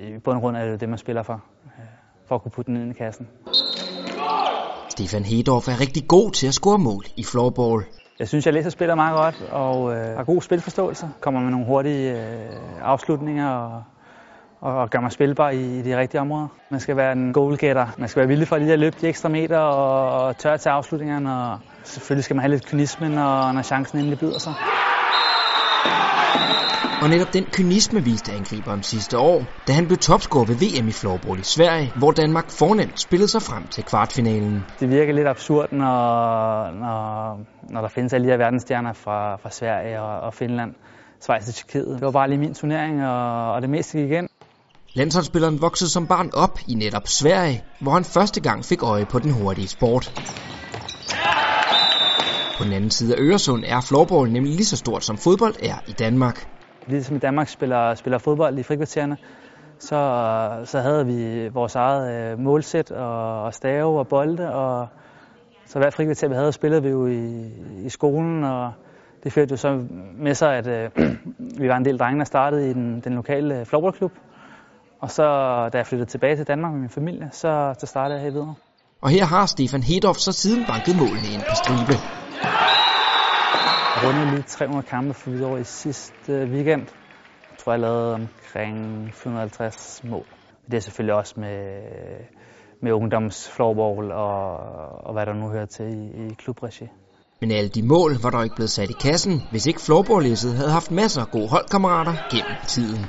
I bund og grund er det det, man spiller for, øh, for at kunne putte den ind i kassen. Stefan Hedorf er rigtig god til at score mål i floorball. Jeg synes, jeg læser spillet meget godt og øh, har god spilforståelse. Kommer med nogle hurtige øh, afslutninger og, og gør mig spilbar i, i de rigtige områder. Man skal være en goalgetter. Man skal være villig for lige at løbe de ekstra meter og, og tørre til afslutningerne. Og selvfølgelig skal man have lidt kynisme, når, når chancen endelig byder sig. Og netop den kynisme viste angriberen sidste år, da han blev topscorer ved VM i floorball i Sverige, hvor Danmark fornemt spillede sig frem til kvartfinalen. Det virker lidt absurd, når, når, når der findes alle de her verdensstjerner fra, fra Sverige og, og Finland, Schweiz og Tjekkiet. Det var bare lige min turnering, og, og det meste gik igen. Landsholdsspilleren voksede som barn op i netop Sverige, hvor han første gang fik øje på den hurtige sport. På den anden side af Øresund er floorball nemlig lige så stort som fodbold er i Danmark. Ligesom i Danmark spiller, spiller fodbold i frikvartererne, så, så havde vi vores eget øh, målsæt og, og stave og bolde. Og, så hver frikvarter vi havde, spillede vi jo i, i skolen, og det førte jo så med sig, at øh, vi var en del drenge, der startede i den, den lokale floorballklub. Og så, da jeg flyttede tilbage til Danmark med min familie, så, så startede jeg her videre. Og her har Stefan Hedorf så siden banket målene ind på stribe. Rundede lige 300 kampe for videre i sidste weekend. Jeg tror, jeg lavede omkring 450 mål. Det er selvfølgelig også med, med ungdoms floorball og, og hvad der nu hører til i, i klubregi. Men alle de mål var der ikke blevet sat i kassen, hvis ikke floorballlæsset havde haft masser af gode holdkammerater gennem tiden.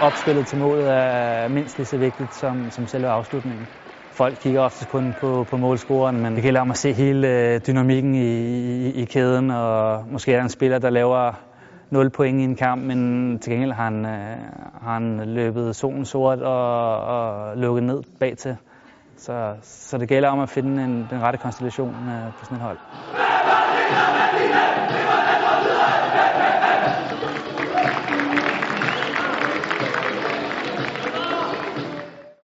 Opspillet til målet er mindst lige så vigtigt som, som selve afslutningen. Folk kigger ofte kun på, på målscoren, men det gælder om at se hele øh, dynamikken i, i, i kæden, og måske er der en spiller, der laver 0 point i en kamp, men til gengæld har han, øh, har han løbet solen sort og, og lukket ned bagtil. Så, så det gælder om at finde en, den rette konstellation øh, på sådan et hold.